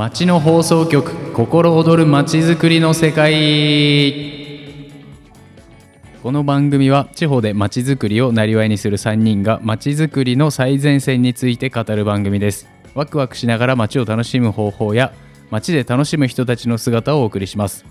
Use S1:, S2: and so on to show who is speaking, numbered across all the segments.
S1: 町の放送局心躍るまちづくりの世界。この番組は地方でまちづくりをなりわいにする3人がまちづくりの最前線について語る番組です。ワクワクしながら街を楽しむ方法や街で楽しむ人たちの姿をお送りします。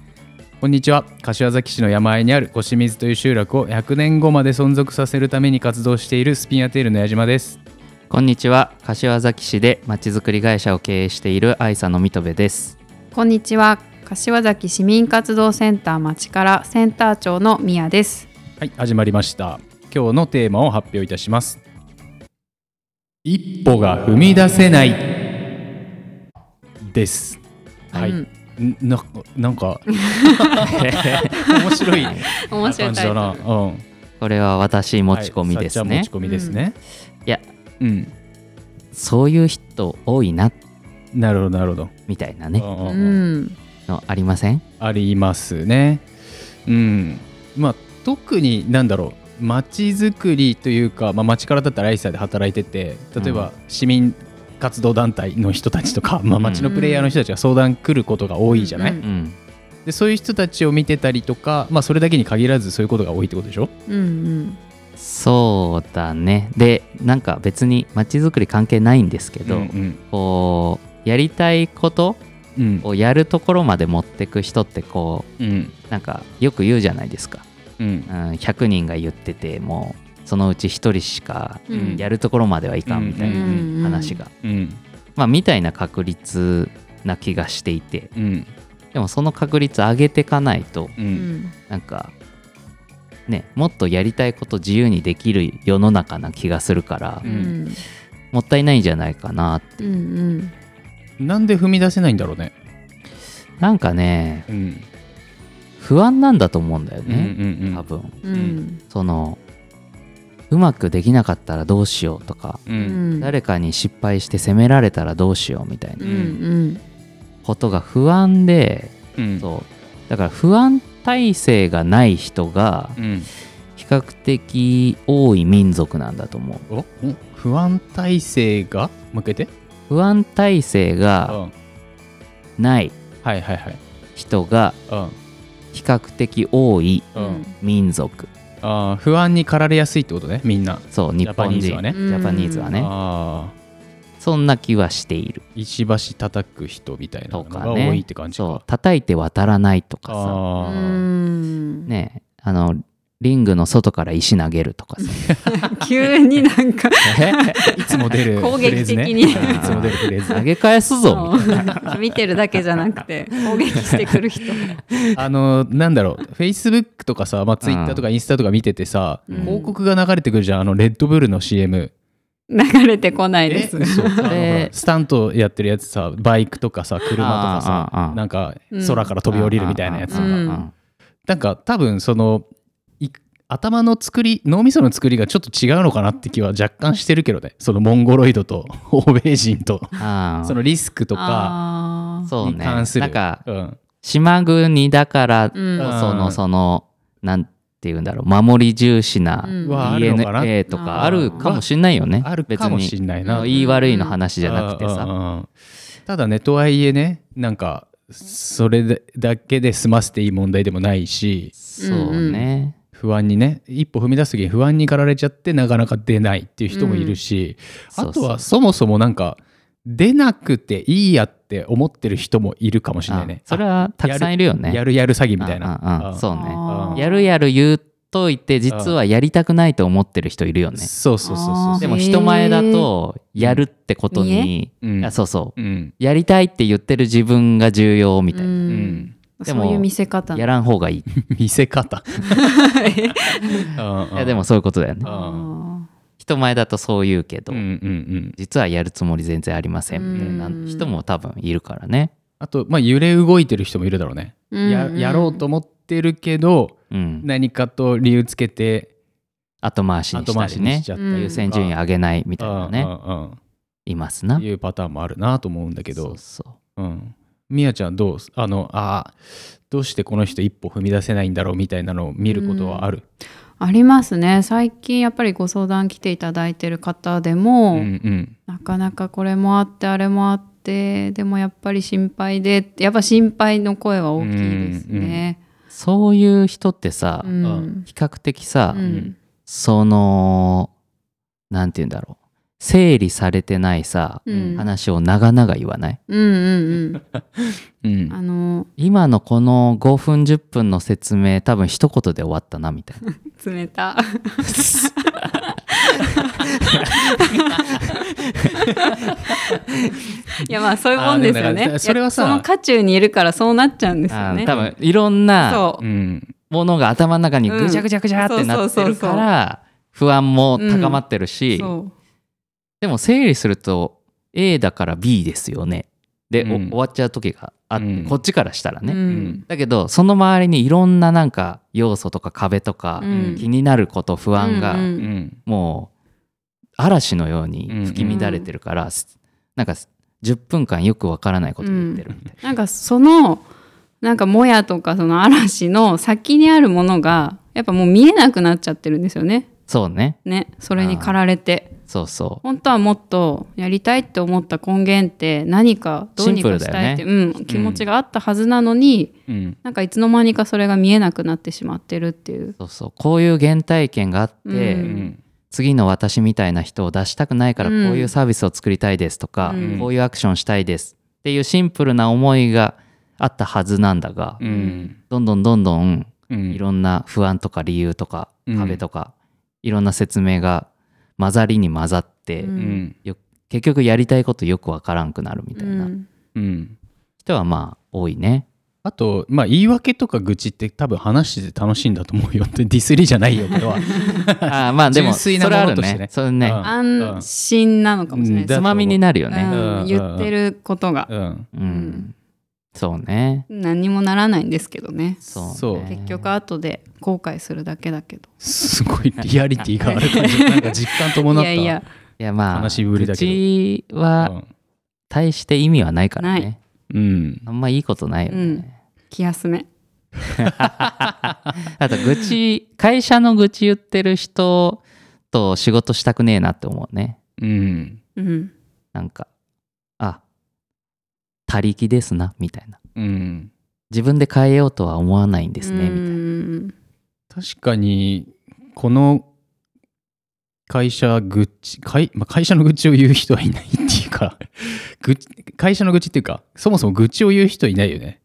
S1: こんにちは。柏崎市の山あいにある越水という集落を100年後まで存続させるために活動しているスピンアテールの矢島です。
S2: こんにちは。柏崎市でまちづくり会社を経営している愛さの水戸部です。
S3: こんにちは。柏崎市民活動センター町からセンター長の宮です。
S1: はい始まりました。今日のテーマを発表いたします。一歩が踏み出せない。です。はい、
S3: うん。
S1: んななんか 面白い
S3: 面白い
S1: 感じだな、うん、
S2: これは私持ち込みですね、
S1: 持ち込みですね、
S2: いや
S1: うん。
S2: そういう人多いな。
S1: なるほどなるほど、
S2: みたいなね。
S1: うんうん
S3: う
S1: うん。
S3: ん
S2: のありません？
S1: ありますね。うん。まあ特になんだろう。街づくりというか、まあ、街からだったらアイサーで働いてて例えば市民活動団体の人たちとか、まあ、街のプレイヤーの人たちが相談来ることが多いじゃない、
S3: うん。
S2: うん。
S1: でそういう人たちを見てたりとか、まあ、それだけに限らずそういうことが多いってことでしょ？
S3: うんうん
S2: そうだね。でなんか別にまちづくり関係ないんですけど、
S1: うん
S2: こうやりたいこと
S1: うん。
S2: をやるところまで持ってく人ってこ
S1: うん。
S2: うなんかよく言うじゃないですか、
S1: うん。
S2: うん、100人が言っててもうそのうち1人しか
S3: うん。
S2: やるところまではいかんみたいな
S3: うん
S2: 話が、
S1: うん。
S2: まあみたいな確率な気がしていて。
S1: うん。
S2: でもその確率上げてかないと
S1: う
S3: うんん。
S2: なんかねもっとやりたいこと自由にできる世の中な気がするから、
S1: う
S3: うん。ん
S2: もったいないんじゃないかなって。
S3: うん
S1: なんで踏み出せないんだろうね。
S2: なんかね
S1: うん。
S2: 不安なんだと思うんだよ
S1: うんうん
S2: ね、
S1: うん。
S2: 多分。
S3: うん。
S2: そのうまくできなかったらどうしようとか、
S1: う
S3: うんん。
S2: 誰かに失敗して責められたらどうしようみたいな
S3: うんうん。
S2: ことが不安で、
S1: うん。
S2: そう。だから不安体制がない人が
S1: うん。
S2: 比較的多い民族なんだと思う。
S1: おお不安体制が？もう一回言って？
S2: 不安体制
S1: う
S2: が
S1: ん。
S2: ない
S1: はいはいはい。
S2: 人が
S1: うん。
S2: 比較的多い
S1: うん。
S2: 民族。
S1: あー不安に駆られやすいってことねみんな。
S2: そう日本人。
S1: はね。
S2: ジャパニーズはね。
S1: ああ
S2: そんな気はしている。
S1: 石橋叩く人みたいなのが多いって感じか。
S2: そう。叩いて渡らないとかさ。ね。あのリングの外から石投げるとかさ。
S3: 急になんか
S1: いつも出る
S3: 攻撃的に。
S1: いつも出るフレーズ
S2: 投げ返すぞみたいな。
S3: そう見てるだけじゃなくて攻撃してくる人。
S1: あのなんだろう。フェイスブックとかさ、まあ、ツイッターとかインスタとか見ててさ、
S3: うん。
S1: 広告が流れてくるじゃん。あのレッドブルの CM
S3: 流れてこないです。
S1: スタントやってるやつさバイクとかさ車とかさなんか
S3: うん。
S1: 空から飛び降りるみたいなやつとか、
S3: うん。
S1: なんか多分そのい頭の作り脳みその作りがちょっと違うのかなって気は若干してるけどね。そのモンゴロイドと 欧米人とそのリスクとか
S3: あー。
S2: そうね
S1: に関する。
S2: なんか
S1: うん。
S2: 島国だからそのそのなんていうんだろう。守り重視な DNA とかあるかもしんないよね。
S1: あるかもしんないな。
S2: 言い悪いの話じゃなくてさ。
S1: うんうんうん。ただねとはいえねなんかそれだけで済ませていい問題でもないし
S2: そうね。
S1: 不安にね一歩踏み出す時に不安に駆られちゃってなかなか出ないっていう人もいるし、
S2: うん。
S1: あとはそもそもなんか出なくていいやって思ってる人もいるかもしれないね。
S2: あそれはたくさんいるよね。
S1: やるやる詐欺みたいな。
S2: あああ
S1: うん。
S2: そうね。やるやる言うといて実はやりたくないと思ってる人いるよね。
S1: そうそうそうそう
S2: でも人前だとやるってことに
S1: うん。
S2: あそうそう。
S1: うん。
S2: やりたいって言ってる自分が重要みたいな、
S3: う
S1: うん。ん
S2: でも
S3: そういう見せ方。
S2: やらん方がいい。
S1: 見せ方。
S2: いやでもそういうことだよね。
S3: あ
S2: 人前だとそう言うけど、
S1: うんうんうん。
S2: 実はやるつもり全然ありませんみたいな
S3: うん。
S2: 人も多分いるからね。
S1: あとまあ揺れ動いてる人もいるだろうね、
S3: ー
S1: ややろうと思ってるけど
S2: うん。
S1: 何かと理由つけて
S2: 後回しに
S1: し
S2: したりね。
S1: にしちゃった
S2: 優先順位上げないみたいなね。
S1: うんうんうん。
S2: いますな。
S1: いうパターンもあるなと思うんだけど。
S2: そうそう
S1: う。ん。みやちゃんどうあのあーどうしてこの人一歩踏み出せないんだろうみたいなのを見ることはある、
S3: ありますね。最近やっぱりご相談来ていただいてる方でも、
S1: うんうん。
S3: なかなかこれもあってあれもあってでもやっぱり心配でやっぱ心配の声は大きいですね。
S2: そういう人ってさ、
S3: うん。
S2: 比較的さ、
S3: うん。
S2: そのなんて言うんだろう整理されてないさ、
S3: うん。
S2: 話を長々言わない？
S3: うんうん
S1: うん。
S3: うん。あの
S2: 今のこの5分10分の説明多分一言で終わったなみたいな。
S3: 冷た。いやまあそういうもんですよね。
S1: それはさ
S3: その渦中にいるからそうなっちゃうんですよね。
S2: 多分いろんなものが頭の中にぐちゃぐちゃぐちゃってなってるから不安も高まってるし、
S3: そ
S2: でも整理すると A だから B ですよね。で、お
S1: うん。
S2: 終わっちゃう時があって、
S1: うん。
S2: こっちからしたら
S3: う、
S2: ね、
S3: うん。
S2: だけどその周りにいろんななんか要素とか壁とか、
S3: うん。
S2: 気になること不安が
S3: うんうん。
S1: うん
S2: もう嵐のように吹き乱れてるから、なんか10分間よくわからないこと言ってるみたい
S3: なんかそのなんかもやとかその嵐の先にあるものがやっぱもう見えなくなっちゃってるんですよね。
S2: そうね。
S3: ねそれに駆られて
S2: そうそ
S3: 本当はもっとやりたいって思った根源って何かどうにかしたいって、うん、気持ちがあったはずなのに、
S1: うん。
S3: なんかいつの間にかそれが見えなくなってしまってるっていう。
S2: う。そうそう。こういう原体験があって、
S3: うん。
S1: うん。
S2: 次の私みたいな人を出したくないからこういうサービスを作りたいですとか、
S3: うん。
S2: こういうアクションしたいですっていうシンプルな思いがあったはずなんだが、
S1: うん。
S2: どんどんどんどん
S1: うん。
S2: いろんな不安とか理由とか
S1: うん。
S2: 壁とか、いろんな説明が混ざりに混ざって、
S3: うん。
S2: 結局やりたいことよくわからんくなるみたいな。
S3: うん。
S1: うん。
S2: 人はまあ多いね。
S1: あとまあ言い訳とか愚痴って多分話してて楽しいんだと思うよ。っ てディスりじゃないよこれは。
S2: あーまあでもそ
S1: 純粋な
S2: れある
S1: ものとしてね。
S2: ね。それね、
S1: うん。
S3: 安心なのかもしれない
S1: うん
S2: つまみになるよ
S3: う
S2: ね。
S3: ん。
S1: うん。
S3: 言ってることが、
S1: うん。
S2: うん、そうね。
S3: 何にもならないんですけどね。
S2: そうね。
S1: そう。
S3: 結局後で後悔するだけだけど。
S1: すごいリアリティがある感じ。なんか実感伴った
S3: いやいや。
S2: いやまあ
S1: 話しぶりだけど。
S2: 愚痴は大して意味はないから
S3: な
S2: ね。
S1: うん。
S2: あんまいいことないよね。
S3: うん。気休め。
S2: あと愚痴会社の愚痴言ってる人と仕事したくねえなって思うね。
S1: うん。
S3: うん。
S2: なんか。あ他力ですなみたいな。
S1: うん。
S2: 自分で変えようとは思わないんですねみたいな。
S3: うん。
S1: 確かにこの会社愚痴会,、まあ、会社の愚痴を言う人はいないっていうか 愚痴会社の愚痴っていうかそもそも愚痴を言う人いないよね。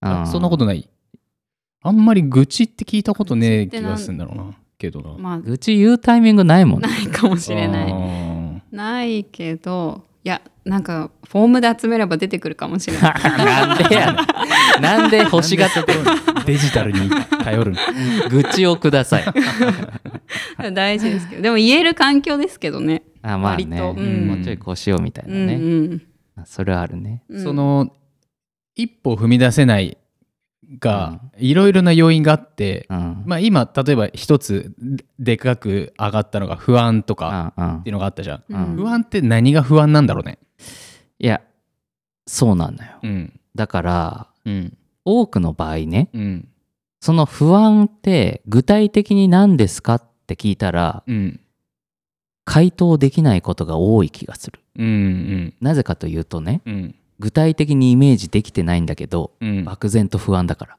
S1: あ
S2: うん
S1: そんなことない。あんまり愚痴って聞いたことねえ気がするんだろうなけどな。
S3: まあ
S2: 愚痴言うタイミングないもんね。
S3: ないかもしれない。
S1: い
S3: ないけどいやなんかフォームで集めれば出てくるかもしれない。
S2: なんでやねん。なんで欲しがって
S1: デジタルに頼るの？
S2: 愚痴をください。
S3: 大事ですけど。でも言える環境ですけどね。
S2: あまあね、
S1: うん。
S2: もうちょいこうしようみたいな
S3: うん
S2: ね。
S3: うん。
S2: それはあるね。
S3: うん
S1: その一歩踏み出せないがいろいろな要因があって、
S2: うん。
S1: まあ今例えば一つでかく上がったのが不安とかっていうのがあったじゃん、
S3: うん。
S1: 不安って何が不安なんだろうね？
S2: いや、そうなんだよ。
S1: うん。
S2: だから、
S1: うん。
S2: 多くの場合ね、
S1: うん。
S2: その不安って具体的に何ですかって聞いたら、
S1: うん。
S2: 回答できないことが多い気がする。
S1: うんうん。
S2: なぜかというとね、
S1: うん
S2: 具体的にイメージできてないんだけど、
S1: うん。
S2: 漠然と不安だから。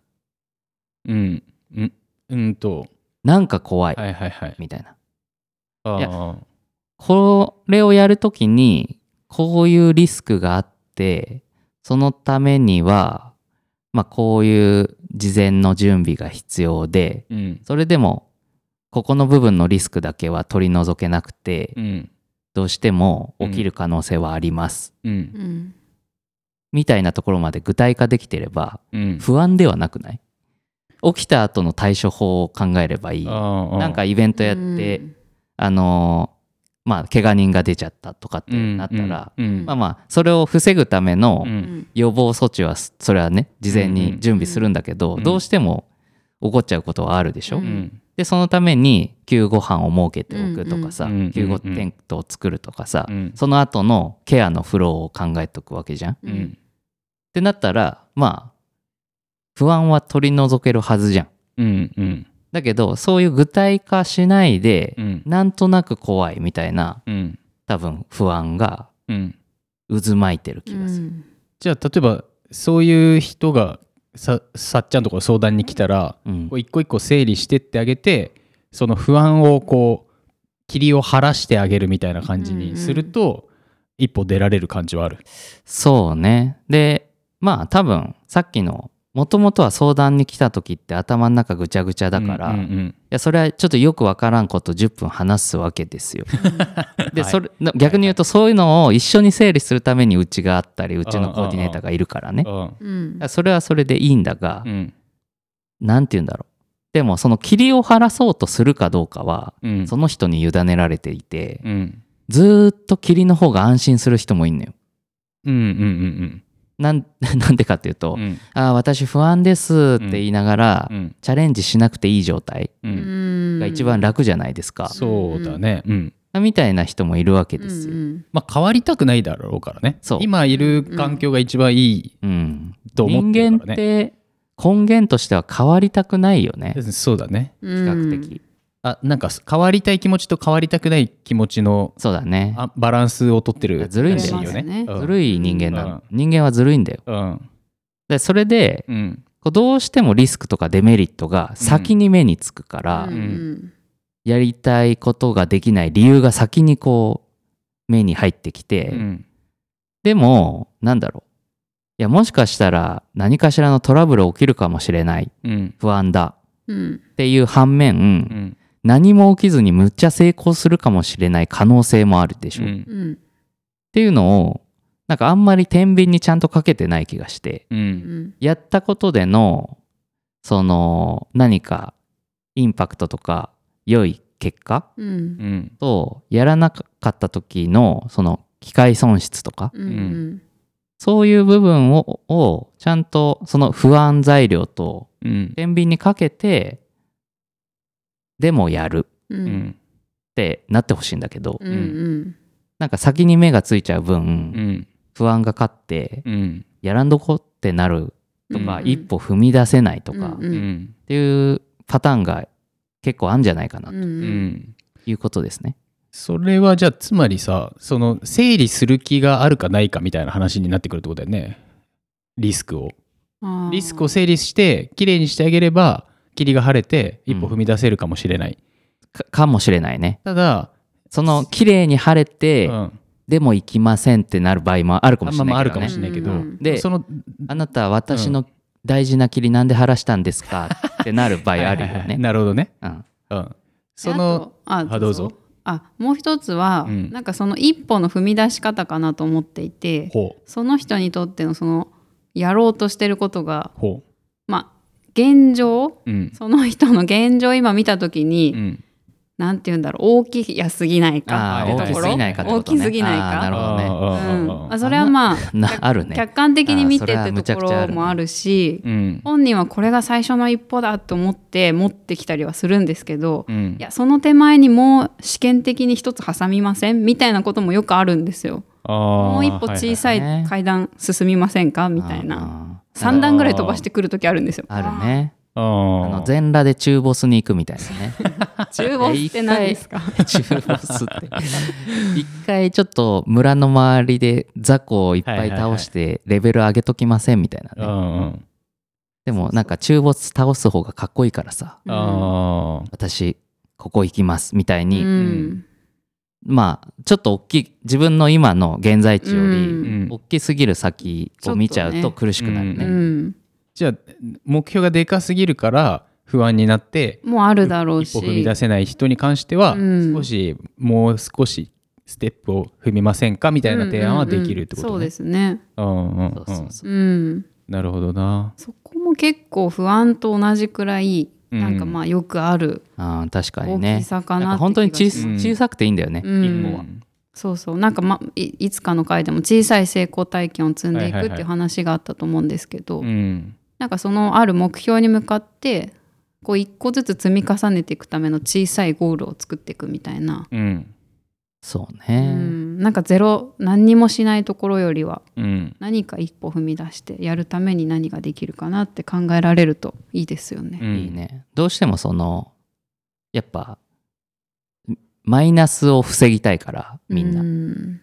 S1: うん。うん。うんと。
S2: なんか怖い、
S1: はいはいはい。
S2: みたいな。
S1: あ
S2: いや
S1: ー
S2: これをやるときに、こういうリスクがあって、そのためには、まあこういう事前の準備が必要で、
S1: うん。
S2: それでも、ここの部分のリスクだけは取り除けなくて、
S1: うん。
S2: どうしても起きる可能性はあります。
S1: うん。
S3: うん
S2: みたいなところまで具体化できてれば、
S1: うん。
S2: 不安ではなくない？起きた後の対処法を考えればいい。なんかイベントやって、あのーまあ、怪我人が出ちゃったとかってなったら、
S1: うんうん
S2: まあまあ、それを防ぐための
S1: う
S3: うん。ん
S2: 予防措置は、それはね、事前に準備するんだけど、
S1: うん。
S2: どうしても起こっちゃうことはあるでしょ、
S3: う
S1: うん。ん
S2: で、そのために救護班を設けておくとかさ、
S1: うんうん
S2: 救護テントを作るとかさ、
S1: うん。
S2: その後のケアのフローを考えておくわけじゃん。
S3: う
S1: んん
S2: てなったら、まあ、不安は取り除けるはずじゃん。
S1: うんうん
S2: だけど、そういう具体化しないで、
S1: うん
S2: なんとなく怖いみたいな、
S1: うん
S2: 多分不安が
S1: うん
S2: 渦巻いてる気
S3: う
S2: がする。
S3: ん
S1: じゃあ例えばそういう人がささっちゃんとこ相談に来たら
S2: うん
S1: こう一個一個整理してってあげてその不安をこう霧を晴らしてあげるみたいな感じにすると、一歩出られる感じはある。
S2: そうね。で、まあ多分さっきのもともとは相談に来た時って頭の中ぐちゃぐちゃだから、い
S1: うんうん。
S2: やそれはちょっとよくわからんこと10分話すわけですよ。で、
S1: はい。
S2: それ逆に言うとそういうのを一緒に整理するためにうちがあったりうちのコーディネーターがいるからね。
S1: うん。
S3: うん。
S2: だからそれはそれでいいんだが、
S1: うん。
S2: なんて言うんだろう。でもその霧を晴らそうとするかどうかは
S1: うん。
S2: その人に委ねられていて、
S1: うん。
S2: ずーっと霧の方が安心する人もいんのよ。
S1: うんうんうん
S2: なん なんでかっていうと、
S1: うん。うん
S2: あー私不安ですって言いながら、
S1: うん。
S2: チャレンジしなくていい状態。が一番楽じゃないですか、
S1: そうだね。うん。
S2: みたいな人もいるわけですよ。
S3: うんうん。
S1: まあ変わりたくないだろうからね。
S2: そう。
S1: 今いる環境が一番いい
S2: うん。
S1: と思って
S2: 人間っ
S1: るからね。
S2: て根源としては変わりたくないよね。
S1: そうだね。
S2: 比較的、
S1: あなんか変わりたい気持ちと変わりたくない気持ちの
S2: そうだね。
S1: あバランスをとってる
S2: ずるいんだよ
S1: ね。
S3: ね。
S1: うん。
S2: ずるい人間なの、
S1: うん。
S2: 人間はずるいんだよ。
S1: うん。
S2: でそれで
S1: うん。
S2: こうどうしてもリスクとかデメリットが先に目につくから、
S3: うん。
S2: やりたいことができない理由が先にこう目に入ってきて、
S1: うん。
S2: でもなんだろう。いやもしかしたら何かしらのトラブル起きるかもしれない。
S1: うん。
S2: 不安だ。
S3: うん。
S2: っていう反面、
S1: うん
S2: 何も起きずにむっちゃ成功するかもしれない可能性もあるでしょ、っ
S1: うん。
S3: うん。
S2: ていうのをなんかあんまり天秤にちゃんとかけてない気がして。
S1: う
S3: うん。ん
S2: やったことでのその何かインパクトとか良い結果
S3: うん。
S1: うん。
S2: とやらなかった時のその機械損失とか。
S3: うん。
S2: そういう部分ををちゃんとその不安材料と
S1: うん。
S2: 天秤にかけてでもやる。
S3: う
S1: うん。ん
S2: ってなってほしいんだけど。
S3: うんうん。
S2: なんか先に目がついちゃう分、
S1: うん。
S2: 不安が勝って
S1: うん。
S2: やらんどこってなるとか、
S3: うん。
S2: 一歩踏み出せないとかっ
S3: うん。
S1: うん。
S2: ていうパターンが結構あるんじゃないかなと。
S3: うん
S1: うん。
S2: いうことですね。
S1: それはじゃあつまりさその整理する気があるかないかみたいな話になってくるってことだよね。リスクを。リスクを整理してきれいにしてあげれば霧が晴れて一歩踏み出せるかもしれない、
S2: かかもしれないね。
S1: ただ、
S2: その綺麗に晴れて、
S1: うん。
S2: でも行きませんってなる場合もあるかもしれ
S1: まあまああるか
S2: ないけどね。
S1: もしれないけど、
S3: うん。うん
S2: で
S1: その
S2: あなたは私の大事な霧なんで晴らしたんですか？ってなる場合あるよ
S1: はいはいはい。
S2: ね。
S1: なるほどね、
S2: うん。
S1: うん、その
S3: とあ
S1: あどうぞ。
S3: あもう一つは、
S1: うん。
S3: なんかその一歩の踏み出し方かなと思っていて
S1: ほう。
S3: その人にとってのそのやろうとしてることが
S1: ほ
S3: まあ現状
S1: ううん。
S3: その人の現状を今見た時に、
S1: うん。
S3: なんて言うんだろう大きやすぎないか
S2: 大きすぎないかってことね。
S3: 大きすぎないか。
S2: なるほどね。
S3: うんそれはまあ
S2: なあるね。
S3: 客観的に見てってところもあるし
S1: うん。
S3: 本人はこれが最初の一歩だと思って持ってきたりはするんですけど、
S1: うん。
S3: いやその手前にもう試験的に一つ挟みませんみたいなこともよくあるんですよ。も
S1: も
S3: う一歩小さい階段進みませんかみたいな。
S2: な
S3: 3段ぐらい飛ばしてくる時あるんですよ。
S2: あるね。
S1: あ
S2: あの
S1: の
S2: 全裸で中ボスに行くみたいなね。
S3: 中ボスって何ですか？
S2: 中 ボスって。一回ちょっと村の周りで雑魚をいっぱい倒してレベル上げときませんみたいな
S1: う
S2: ね。
S1: んうん
S2: でもなんか中ボス倒す方がかっこいいからさ、私ここ行きますみたいに、
S3: うん
S2: まあちょっと大きい自分の今の現在地よ
S3: う
S2: り
S1: ん。
S2: 大きすぎる先を見ちゃうと苦しくなる
S3: う
S2: ね。
S3: ん。
S1: じゃあ目標がでかすぎるから不安になって
S3: もうあるだろうし。
S1: 一歩踏み出せない人に関しては
S3: うん。
S1: 少しもう少しステップを踏みませんかみたいな提案はできるってこと
S3: うんうんうんそう
S1: ね
S3: ですね。
S1: うんうん
S2: そう
S1: なるほどな。
S3: そこも結構不安と同じくらい
S1: うん
S3: なんかまあよくある
S2: あー確かに
S3: 大き
S2: ね。
S3: さか
S2: なんか
S3: なって
S2: 本当に小小さくていいんだよね、
S3: うん。
S2: 一歩は。
S3: そうそう。なんか、ま、いいつかの回でも小さい成功体験を積んでいく
S1: はいはいはい
S3: っていう話があったと思うんですけど、
S1: うん。
S3: なんかそのある目標に向かってこう一個ずつ積み重ねていくための小さいゴールを作っていくみたいな、
S1: うん。
S2: そう
S3: う
S2: ね。
S3: ん、なんかゼロ何にもしないところよりは
S1: うん。
S3: 何か一歩踏み出してやるために何ができるかなって考えられるといいですよね。
S1: うん。
S2: いいね。どうしてもそのやっぱマイナスを防ぎたいからみんな。
S3: うん。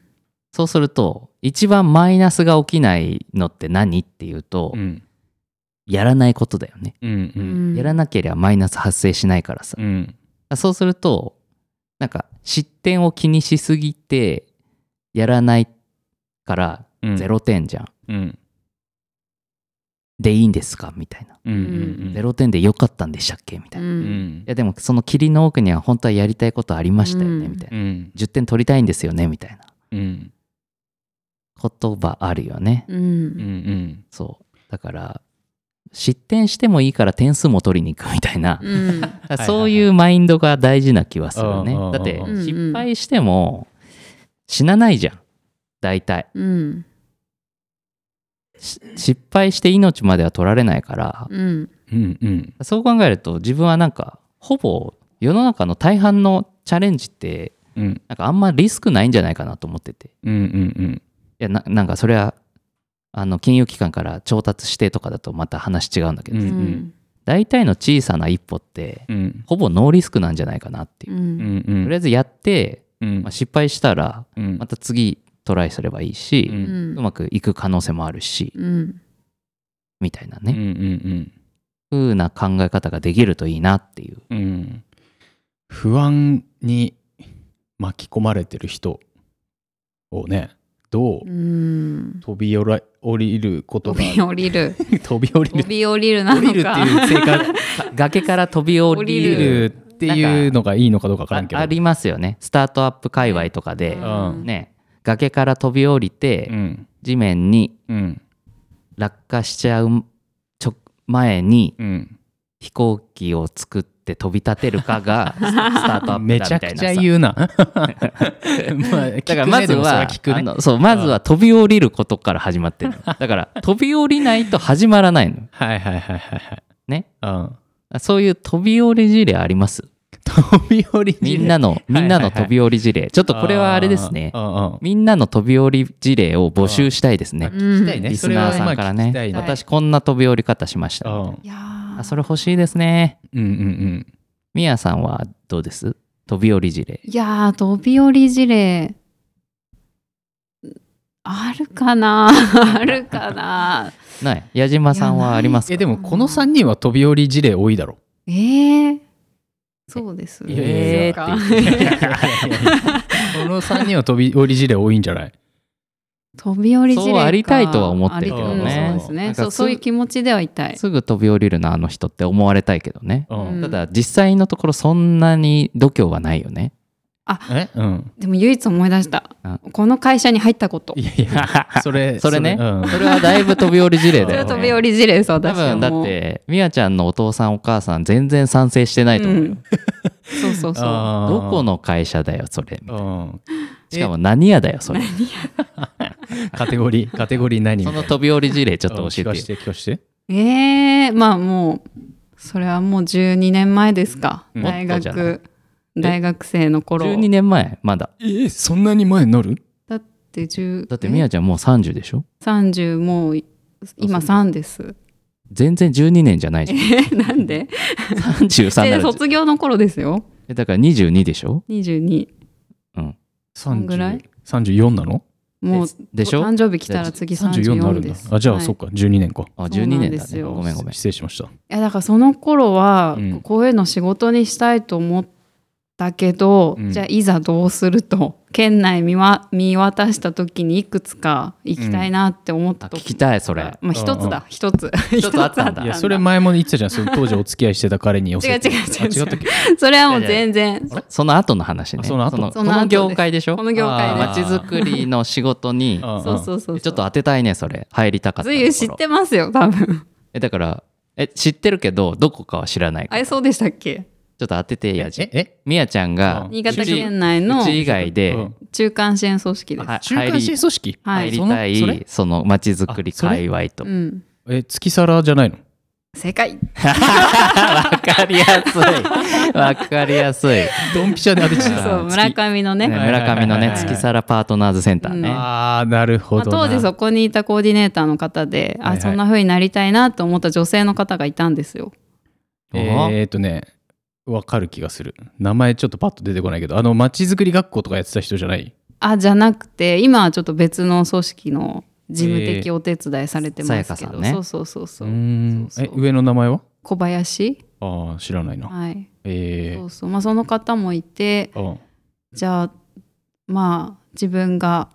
S2: そうすると一番マイナスが起きないのって何っていうと、
S1: うん。
S2: やらないことだよね、
S1: うんうん。
S2: やらなければマイナス発生しないからさ、
S1: うん。
S2: そうするとなんか失点を気にしすぎてやらないから
S1: うん。
S2: 0点じゃん、
S1: うん。
S2: でいいんですか？みたいな、
S1: うんうん
S2: 0点でよかったんでしたっけ？みたいな、い
S1: うん。
S2: やでもその霧の奥には本当はやりたいことありましたよね、
S3: うん。
S2: みたいな。
S1: うん
S2: 10点取りたいんですよねみたいな。
S1: うん。
S2: 言葉あるよね、
S3: うん。
S1: うんうん。
S2: そう。だから失点してもいいから点数も取りに行くみたいな、
S3: うん。
S2: そういうマインドが大事な気はするね。
S1: うんうんうん
S2: だって
S3: うん。
S2: 失敗しても死なないじゃん。大体。
S3: うん。
S2: し失敗して命までは取られないから。
S3: うん。
S1: うんうん。
S2: そう考えると自分はなんかほぼ世の中の大半のチャレンジって
S1: うん。
S2: なんかあんまリスクないんじゃないかなと思ってて。い
S1: うんうん。
S2: やななんかそれはあの金融機関から調達してとかだとまた話違うんだけど、
S1: うん
S3: うん。
S2: 大体の小さな一歩って
S1: うん。
S2: ほぼノーリスクなんじゃないかなっていう。う、
S1: うん
S3: ん
S1: うん。
S2: とりあえずやって、
S1: うん
S2: まあ、失敗したら
S1: うん。
S2: また次トライすればいいし、
S1: う
S3: うん。ん
S2: うまくいく可能性もあるし、
S3: うん。
S2: みたいなね、
S1: うんうん
S2: 風な考え方ができるといいなっていう。
S1: うん。うん不安に巻き込まれてる人をねどう
S3: うん。
S1: 飛び降ら降りることが
S3: 飛び降りる。
S1: 飛び降りる。
S3: 飛び降りるなの
S1: 降りるって
S3: か
S2: 崖から飛び降り
S1: 降
S2: る
S1: りるっていうのがいいのかどうかわからんけど。
S2: あありますよね。スタートアップ界隈とかで、
S1: うん。
S2: ね崖から飛び降りて、
S1: うん。
S2: 地面に
S1: うん。
S2: 落下しちゃう直前に
S1: うん。
S2: 飛行機を作って飛び立てるかが スタートアップだみたいなさ。
S1: めちゃくちゃ言うな。まあ
S2: だからまずは、
S1: ね。
S2: あのそうまずは飛び降りることから始まってるの。だから飛び降りないと始まらないの。
S1: はいはいはいはいはい。
S2: ね。
S1: うん。
S2: そういう飛び降り事例あります？
S1: 飛び降り
S2: みんなのみんなの飛び降り事例。ちょっとこれはあれですね。
S1: うんうん
S2: みんなの飛び降り事例を募集したいですね。
S3: うん。
S1: 聞きたいね。
S2: リスナーさんからね。私こんな飛び降り方しました。
S1: うん
S3: いや
S2: それ欲しいですね。
S1: うんうん
S2: みやさんはどうです？飛び降り事例。
S3: いやー飛び降り事例。あるかな？あるかな？
S2: ない。矢島さんはありますか？
S1: えでもこの3人は飛び降り事例多いだろ。
S3: えー、そうです。
S1: いやいや
S2: いや
S3: か
S1: この3人は飛び降り事例多いんじゃない
S3: 飛び降り事例か
S2: そうありたいとは思ってるけ
S1: どね
S3: そうですねそうそういう気持ちではいたい
S2: すぐ飛び降りるなあの人って思われたいけどね
S1: うん
S3: うん
S2: ただ実際のところそんなに度胸はないよね
S1: え？うん。
S3: でも唯一思い出した。
S2: あ。
S3: この会社に入ったこと。
S1: いやいや。それ
S2: それね。
S1: うん。
S2: それはだいぶ飛び降り事例
S3: それ
S2: だよ。ね
S3: は飛び降り事例です
S2: 多分だってみやちゃんのお父さんお母さん全然賛成してないと思う。よ、
S3: うん。そうそうそう。
S2: どこの会社だよそれ
S1: うん。
S2: しかも何屋だよそれ。
S1: カテゴリー カテゴリー何
S2: その飛び降り事例ちょっと教えて
S1: 聞かして聞かして。
S3: えー、まあもうそれはもう12年前ですか。
S1: うん。
S3: 大
S2: もっとじゃない。
S3: 学大学生の頃。
S2: 12年前？まだ。
S1: えーそんなに前になる？
S3: だって10
S2: だってみやちゃんもう30でしょ
S3: ？30もう今3です。
S2: 全然12年じゃないじゃん。
S3: え？なんで
S2: ？33な
S3: で
S2: ら
S3: 卒業の頃ですよ。
S2: えだから22でしょ
S3: ？22
S2: うん。
S3: そんぐらい
S1: 34なの？
S3: もう
S2: でしょ？
S3: 誕生日来たら次
S1: 34になる
S3: 34
S1: んだ。あじゃあ、
S3: はい。
S1: そっか。12年か。
S2: あ
S3: そう
S2: 12年だね。ごめんごめん。
S1: 失礼しました。
S3: いやだからその頃は
S1: うん。
S3: こういうの仕事にしたいと思ったけど、
S1: うん。
S3: じゃあいざどうすると県内見わ見渡した時にいくつか行きたいなって思った時、
S2: あ聞きたいそれ。
S3: まあ一つだ。一つ。
S2: 一つあったんだ。
S1: いやそれ前も言ってたじゃんその当時お付き合いしてた彼に寄せて。
S3: 違う違う違う。
S1: あ違ったっけ？
S3: それはもう全然。
S2: その後の話ね。
S1: あその後。
S3: の後
S2: の業界でしょ？
S3: この業界で
S2: まちづくりの仕事に
S1: うんうん
S3: そうそうそう。
S2: ちょっと当てたいねそれ。入りたかった
S3: 知ってますよ多分。
S2: えだからえ知ってるけどどこかは知らない
S3: あれそうでしたっけ？
S2: っと当ててやじ
S1: ええ？
S2: みやちゃんが
S1: うん。
S3: 新潟県内の
S2: うち以外で
S1: うん。
S3: 中間支援組織です、
S2: は
S1: 中間支援組織？
S3: はい。
S2: 入りたい
S1: その
S2: まちづくり界隈と。
S3: うん。
S1: え月皿じゃないの？
S3: 正解。
S2: わかりやすい。わかりやすい、ね、
S1: ドンピシャで当ててた。
S3: そう村上のね、ま
S2: 村上のね月皿パートナーズセンターね、
S3: うん。
S1: ああなるほ
S3: あ、
S1: どな。
S3: 当時そこにいたコーディネーターの方で、
S1: はいはい。
S3: あそんな風になりたいなと思った女性の方がいたんですよ。
S1: えーっとねわかる気がする。名前ちょっとパッと出てこないけど。あのまちづくり学校とかやってた人じゃない？
S3: あじゃなくて今はちょっと別の組織の事務的お手伝いされてますけど、
S2: さやかさんね。
S3: そうそうそうそう。う
S1: ーん。
S3: そうそう
S1: え上の名前は？
S3: 小林？
S1: ああ知らないな。
S3: はい。
S1: え
S3: そうそう。まあその方もいて
S1: ー、うん。
S3: じゃあまあ自分が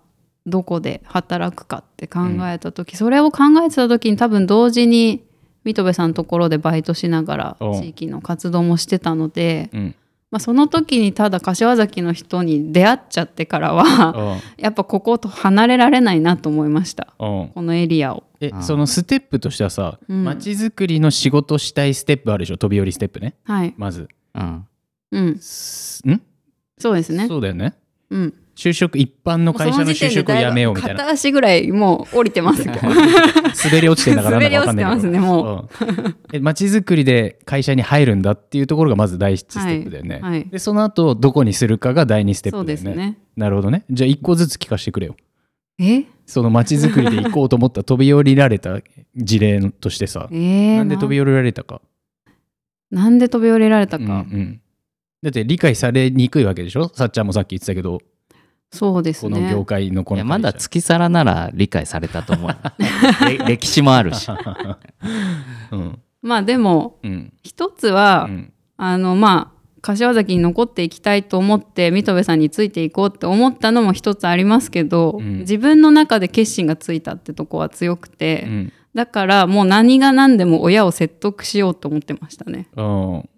S3: どこで働くかって考えた時、それを考えてた時に多分同時に水戸部さんのところでバイトしながら
S1: う。ん
S3: 地域の活動もしてたので、
S1: うん。
S3: まあ、その時にただ柏崎の人に出会っちゃってからは
S1: あ
S3: やっぱここと離れられないなと思いました。このエリアを。
S1: え
S2: うん
S1: そのステップとしてはさ
S3: うん。
S1: まち、づくりの仕事したいステップあるでしょ？飛び降りステップね。
S3: はい、
S1: まず。
S2: うん。
S3: うん？そうですね。
S1: そうだよね。
S3: うん、
S1: 就職一般の会社の就職をやめようみたいな。
S3: 片足ぐらいもう降りてますけど
S1: 滑り落ちてんだからなんだかんない
S3: 滑り落ちてますねも
S1: う。ん。えまちづくりで会社に入るんだっていうところがまず第一ステップだよね、
S3: はいはい。
S1: でその後どこにするかが第二ステップだよね。
S3: ですね。
S1: なるほどね。じゃあ一個ずつ聞かせてくれよ。
S3: え？
S1: そのまちづくりで行こうと思った飛び降りられた事例としてさ。
S3: えー、
S1: なんで飛び降りられたか？
S3: なんで飛び降りられたか、
S1: うんうん。だって理解されにくいわけでしょ？さっちゃんもさっき言ってたけど
S3: そうです
S1: この業
S3: ね。
S1: 界のこの
S2: まだ月皿なら理解されたと思う。れ歴史もあるし。
S1: うん。
S3: まあでも
S1: うん。
S3: 一つは、
S1: うん。
S3: あのまあ柏崎に残っていきたいと思って水戸部さんについていこうって思ったのも一つありますけど、
S1: うん。
S3: 自分の中で決心がついたってとこは強くて、
S1: うん。
S3: だからもう何が何でも親を説得しようと思ってましたね。
S1: うん。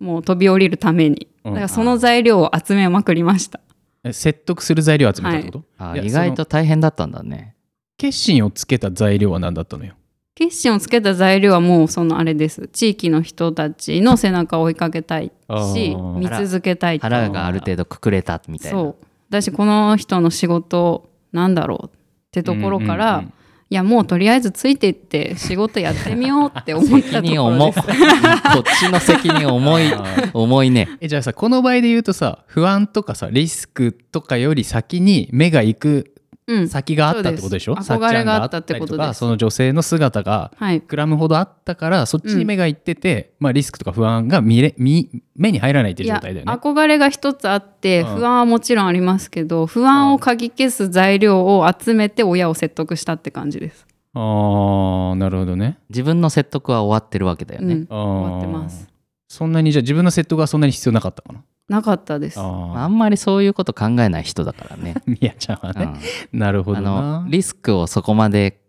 S3: もう飛び降りるために。
S1: うん。
S3: だからその材料を集めまくりました、
S1: え説得する材料を集めたってこと、い。や
S2: あ意外と大変だったんだね。
S1: 決心をつけた材料は何だったのよ？
S3: 決心をつけた材料はもうそのあれです。地域の人たちの背中を追いかけたい
S1: あ
S3: し
S1: ー。
S3: 見続けたいって
S2: 腹がある程度くくれたみたいな。
S3: そう。だしこの人の仕事なんだろうってところから、
S1: うんうん
S3: いやもうとりあえずついていって仕事やってみようって思った
S2: 責任
S3: ところ
S2: 重
S3: です。
S2: こっちの責任重い。重いね。
S1: えじゃあさこの場合で言うとさ不安とかさリスクとかより先に目が行く
S3: うん
S1: 先があったってことでしょ？
S3: そう
S1: ん
S3: 憧れがあったってことで
S1: その女性の姿が
S3: はい
S1: 膨らむほどあったからそっちに目が行ってて、まあ、リスクとか不安が見れ見目に入らないってい
S3: いうや
S1: 状態だよね。
S3: 憧れが一つあって
S1: うん
S3: 不安はもちろんありますけど不安をかき消す材料を集めて親を説得したって感じです。
S1: あーなるほどね。
S2: 自分の説得は終わってるわけだよね、
S3: 終わってます。
S1: そんなにじゃあ自分の説得はそんなに必要なかったかな？
S3: なかったです。
S1: あ
S2: あんまりそういうこと考えない人だからね、
S1: ーみやちゃんは
S2: う
S1: ね。
S2: ん。
S1: なるほ
S2: あ
S1: どな。
S2: の。リスクをそこまで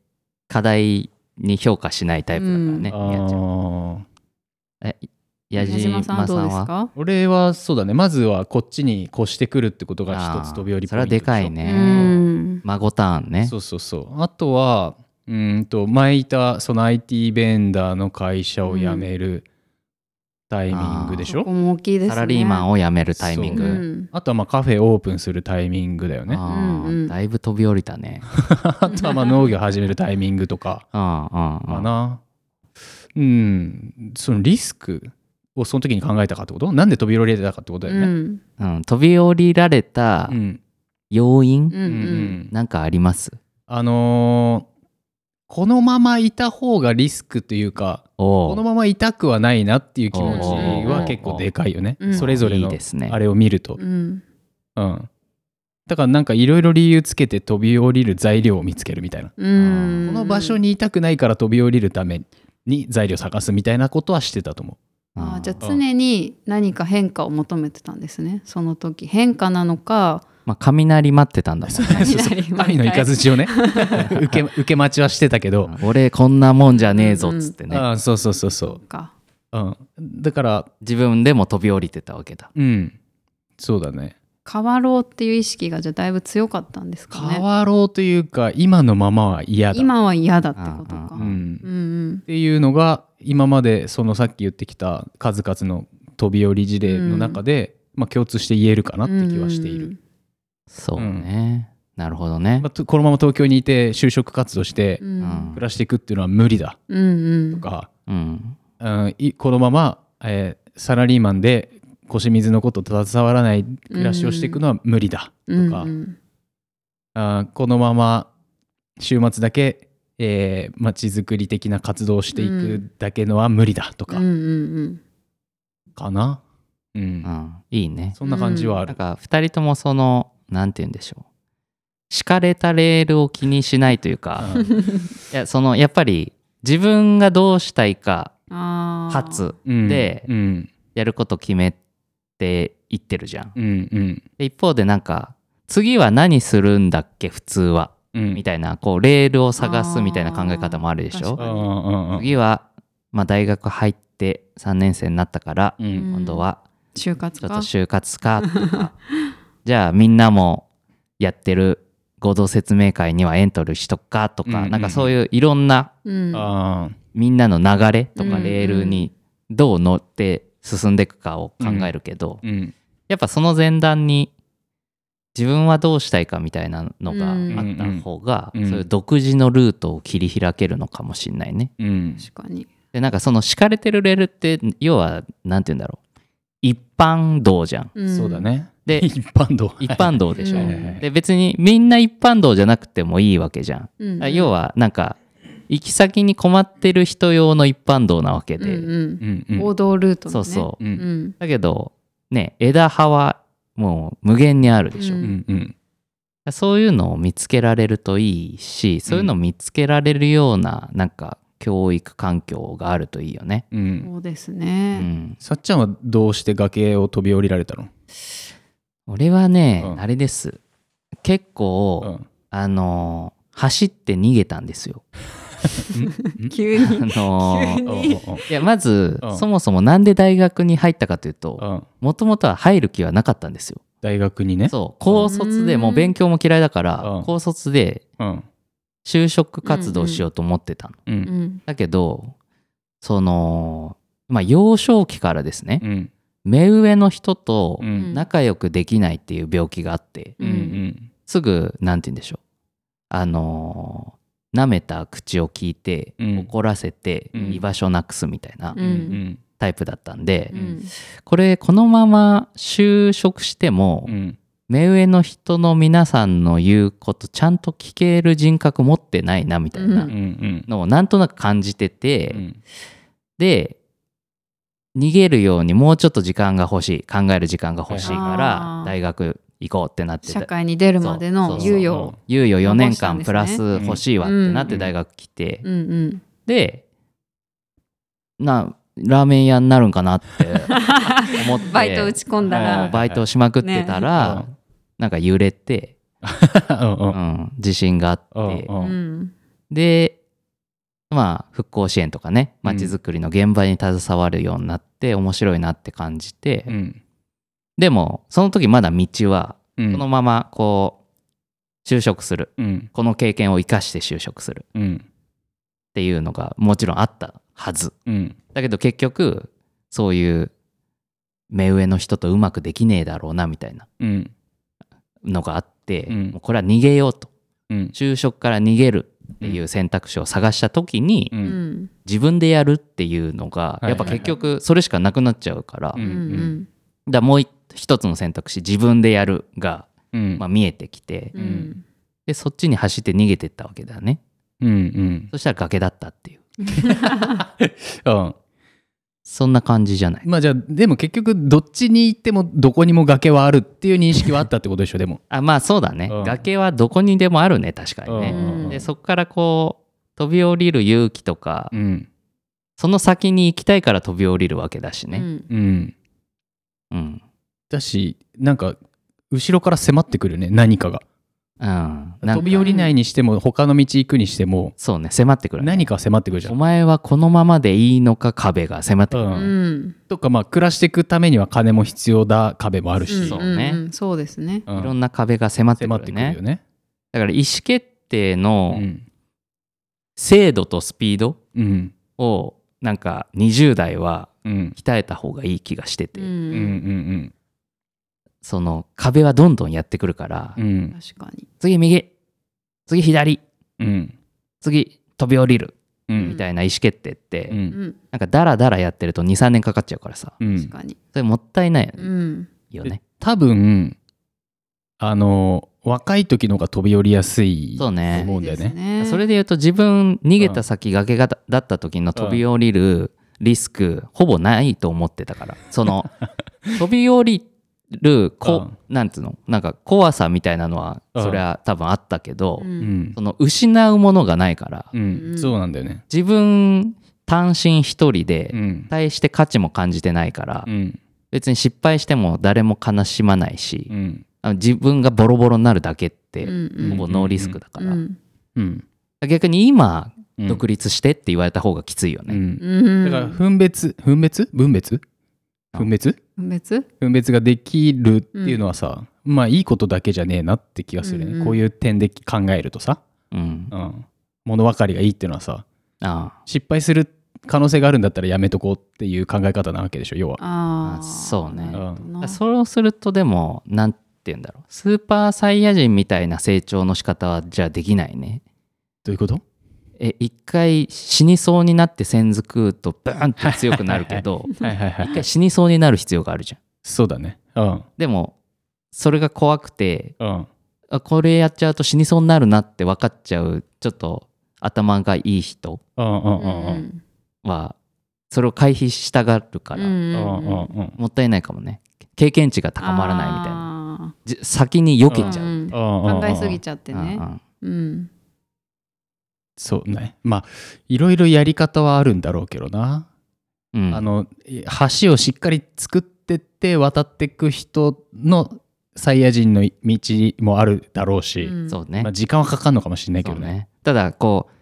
S2: 課題に評価しないタイプだからね、
S1: あ
S2: みやちゃん
S1: ー
S2: え矢
S3: 矢島さんはどうです
S2: は
S3: か？
S1: 俺はそうだね。まずはこっちに越してくるってことが一つ飛び降り
S2: それはでかい
S3: う
S2: ね、
S3: ん。
S2: 孫ターンね。
S1: そうそうそう。あとはうーんと前いたその IT ベンダーの会社を辞めるタイミングでしょ、
S3: そこも大きいですね。
S2: サラリーマンを辞めるタイミング、
S3: う。ん
S1: あとはまあカフェオープンするタイミングだよね。
S3: うんうん。
S2: だいぶ飛び降りたね。
S1: とはまあ農業始めるタイミングとか。かな。うん。そのリスクをその時に考えたかってこと？なんで飛び降りれたかってことだよね。
S3: うん。
S2: うん、飛び降りられた
S1: うん。
S2: 要因、
S3: うんう
S1: うんん。
S2: なんかあります？
S1: あのーこのままいた方がリスクというか
S2: お
S1: このままいたくはないなっていう気持ち
S3: お
S1: は
S3: ー
S1: 結構でかいよね。
S3: うん。
S1: それぞれの
S2: いいですね。
S1: あれを見ると。
S3: うん。
S1: うん。だからなんかいろいろ理由つけて飛び降りる材料を見つけるみたいな。
S3: うん。
S1: この場所にいたくないから飛び降りるために材料探すみたいなことはしてたと思
S3: あー。じゃあ常に何か変化を求めてたんですね。その時。変化なのか
S2: まあ、雷待ってたんだもん
S1: うそうそう。
S3: 雷
S1: 神の雷をね。受け受け待ちはしてたけど、
S2: 俺こんなもんじゃねえぞっつってね、
S1: ああそうそうそうそ
S3: か。
S1: う、うん、だから。
S2: 自分でも飛び降りてたわけだ。
S1: うん。そうだね。
S3: 変わろうっていう意識がじゃあだいぶ強かったんですかね。
S1: 変わろうというか今のままは嫌だ。
S3: 今は嫌だってことか。
S1: う
S3: うん
S1: ん、
S3: うん
S1: っていうのが今までそのさっき言ってきた数々の飛び降り事例の中で、まあ、共通して言えるかなって気はしている、
S2: そうね、なるほどね。
S1: まあ、とこのまま東京にいて就職活動して
S3: うん。うん
S1: 暮らしていくっていうのは無理だ。
S3: うんうん。
S1: とか、
S2: うん。
S1: うん。いこのまま、えーサラリーマンで腰水のこと携わらない暮らしをしていくのは無理だ。とか、
S3: うん
S1: あーこのまま週末だけえー街づくり的な活動をしていくだけのは無理だ。とか。
S3: うんうんうん。
S1: かな、うん。
S2: うん。いいね。
S1: そんな感じはある、
S2: なんか2人ともそのなんて言うんでしょう。敷かれたレールを気にしないというか、いやそのやっぱり自分がどうしたいか初
S1: うん。
S2: で
S1: うん。
S2: やること決めていってるじゃん。
S1: うんうん。
S2: で一方でなんか次は何するんだっけ普通は。
S1: うん。
S2: みたいなこうレールを探すみたいな考え方もあるでしょ。次は、まあ、大学入って3年生になったから、
S1: うん。
S3: うん。
S2: 今度は
S3: 就活か。
S2: ちょっと就活かとか じゃあみんなもやってる合同説明会にはエントリーしとくかとか、
S1: うんうんうん。
S2: なんかそういういろんな
S3: うん。
S2: みんなの流れとか
S3: うん
S2: レールにどう乗って進んでいくかを考えるけど、
S1: うん
S2: やっぱその前段に自分はどうしたいかみたいなのがあった方が、
S1: うんうん
S2: そういう独自のルートを切り開けるのかもしれないね。
S1: うん。
S3: 確かに。
S2: でなんかその敷かれてるレールって要はなんて言うんだろう。一般道じゃん。
S3: ん。
S1: そうだね
S2: で
S1: 一般道。
S2: 一般道でしょ。
S3: うん。
S2: で別にみんな一般道じゃなくてもいいわけじゃん。
S3: うん。
S2: あ要はなんか行き先に困ってる人用の一般道なわけで、
S3: うんうん。王道ルートのね。
S2: そうそう。
S1: う
S3: うん。ん
S2: だけどね枝葉はもう無限にあるでしょ、
S3: う
S1: うんうん。
S2: そういうのを見つけられるといいしそういうのを見つけられるようななんか教育環境があるといいよね。
S1: うん。
S3: そうです
S2: う
S3: ね
S2: ん、
S1: さっちゃんはどうして崖を飛び降りられたの？
S2: 俺はね、
S1: うん。
S2: あれです。結構、
S1: うん。
S2: あのー走って逃げたんですよ。
S3: 急
S2: あ
S3: に。
S2: のー
S3: 急に
S2: いやまず、
S1: うん。
S2: そもそもなんで大学に入ったかというと
S1: うん。
S2: もともとは入る気はなかったんですよ。
S1: 大学にね。
S2: そう。高卒で
S3: うん。
S2: もう勉強も嫌いだから
S1: うん。
S2: 高卒で
S1: うん。
S2: 就職活動しようと思ってたの。
S1: う
S3: うん。ん。
S2: だけどそのまあ幼少期からですね。
S1: うん
S2: 目上の人と
S1: うん。
S2: 仲良くできないっていう病気があって
S1: うんうん。
S2: すぐなんて言うんでしょう。あのー舐めた口を聞いて
S1: うん。
S2: 怒らせて
S1: うん。
S2: 居場所なくすみたいなタイプだったんで
S3: うん。
S2: これこのまま就職しても
S1: うん。
S2: 目上の人の皆さんの言うことちゃんと聞ける人格持ってないなみたいなのをなんとなく感じてて、
S1: うん。
S2: で逃げるようにもうちょっと時間が欲しい考える時間が欲しいか
S3: あ
S2: ら
S3: ー。
S2: 大学行こうってなって
S3: 社会に出るまでの猶予。
S2: 猶予4年間プラス欲しいわってなって大学来て、
S3: うんうん。
S2: でなラーメン屋になるんかなって 思って。
S3: バイト打ち込んだ
S1: はい
S3: ら
S2: バイトしまくってたら、
S1: ね。
S2: なんか揺れて、
S1: うん。
S2: 自信があって、
S1: うん。
S2: でまあ復興支援とかねまちづくりの現場に携わるようになって面白いなって感じて、
S1: うん。
S2: でもその時まだ道は
S1: うん。
S2: このままこう就職する。
S1: うん。
S2: この経験を生かして就職する。っ
S1: うん。
S2: ていうのがもちろんあったはず。
S1: うん。
S2: だけど結局そういう目上の人とうまくできねえだろうなみたいな
S1: うん。
S2: のがあって、
S1: うん。
S2: もうこれは逃げようと。
S1: うん。
S2: 就職から逃げるっていう選択肢を探した時に、
S1: う
S3: うん。ん
S2: 自分でやるっていうのが
S1: いはい
S2: やっぱ結局それしかなくなっちゃうから、
S1: うん
S3: うんうん。
S2: だからもう一つの選択肢自分でやるが、
S1: うん。
S2: まあ、見えてきて、
S3: うん。
S2: でそっちに走って逃げてったわけだね。
S1: うんうん。
S2: そしたら崖だったっていう。
S1: うん
S2: そんな感じじゃない。
S1: まあじゃあでも結局どっちに行ってもどこにも崖はあるっていう認識はあったってことでしょでも。
S2: あまあそうだね、
S1: うん。
S2: 崖はどこにでもあるね確かにね、
S3: うん。
S2: でそこからこう飛び降りる勇気とか、
S1: うん。
S2: その先に行きたいから飛び降りるわけだしね。
S3: うん。
S1: うん。
S2: うん。
S1: だしなんか後ろから迫ってくるね何かが
S2: うん。なんか。
S1: 飛び降りないにしても他の道行くにしても
S2: そうね。迫ってくるね。
S1: 何か迫ってくるじゃん。
S2: お前はこのままでいいのか壁が迫ってくる、
S1: うん。
S3: うん。
S1: とかまあ暮らしていくためには金も必要だ壁もあるし、
S2: そうね。
S3: んんそうですね。
S1: うん。
S2: いろんな壁が迫ってく
S1: 迫ってくる
S2: るね
S1: よね。
S2: だから意思決定の
S1: うん。
S2: 精度とスピード
S1: うん。
S2: をなんか20代は
S1: うん。
S2: 鍛えた方がいい気がしてて、
S3: うん
S1: うんうん
S2: その壁はどんどんやってくるから、
S1: うん。うん
S3: 確かに。
S2: 次右次左
S1: うん。
S2: 次飛び降りる
S1: うん。
S2: みたいな意思決定って、
S1: うん。
S3: うん。
S2: なんかダラダラやってると23年かかっちゃうからさ。
S1: うん
S3: 確かに。
S2: それもったいない
S3: うん。
S2: よね。
S1: 多分あの若い時の方が飛び降りやすいと
S2: そうね。
S1: 思うんだよね。
S3: ね。
S2: それで言うと自分逃げた先崖がだだった時の飛び降りるリスクほぼないと思ってたから。その 飛び降りるこなんつうの？なんか怖さみたいなのは
S1: うん。
S2: それは多分あったけど、
S3: う
S1: うん。ん
S2: その失うものがないから
S1: うん。そうなんだよね。
S2: 自分単身一人で
S1: うん。
S2: 対して価値も感じてないから
S1: うん。
S2: 別に失敗しても誰も悲しまないし自分がボロボロになるだけって
S3: うん
S2: ほぼノーリスクだから。
S3: うん。
S1: うん。
S2: 逆に今
S1: うん。
S2: 独立してって言われた方がきついよね。
S1: うん。
S3: うん。
S1: だから分別分別？分別？分別？
S3: 分別？
S1: 分別ができるっていうのはさ、まあいいことだけじゃねえなって気がするね、
S3: うんうん。
S1: こういう点で考えるとさ、
S2: うん、
S1: うん、物分かりがいいっていうのはさ
S2: あ
S1: 失敗する可能性があるんだったらやめとこうっていう考え方なわけでしょ要は。
S3: ああ。
S2: あそうね。
S3: なるほど。な
S2: あそうするとでもなんて言うんだろう。スーパーサイヤ人みたいな成長の仕方はじゃあできないね。
S1: どういうこと？
S2: え一回死にそうになって線づくとバーンって強くなるけど
S1: はいはいはい。
S2: 一回死にそうになる必要があるじゃん。
S1: そうだね。うん。
S2: でもそれが怖くて
S1: うん。
S2: あこれやっちゃうと死にそうになるなって分かっちゃうちょっと頭がいい人
S1: うんうんうん
S3: う
S1: うん。
S3: ん
S2: はそれを回避したがるから、
S3: うん
S1: うんうんうん。
S2: もったいないかもね。経験値が高まらないみたいな。先に避けちゃう、
S1: うんうんうん。
S3: 考えすぎちゃって
S2: うん
S3: ねうん
S1: そうね。まあいろいろやり方はあるんだろうけどな、
S2: うん。うん
S1: あの橋をしっかり作ってって渡っていく人のサイヤ人の道もあるだろうし、
S3: うん。
S2: そうね,、
S1: まあ、時間はかかるのかもしれないけどね。
S2: ね。ただこう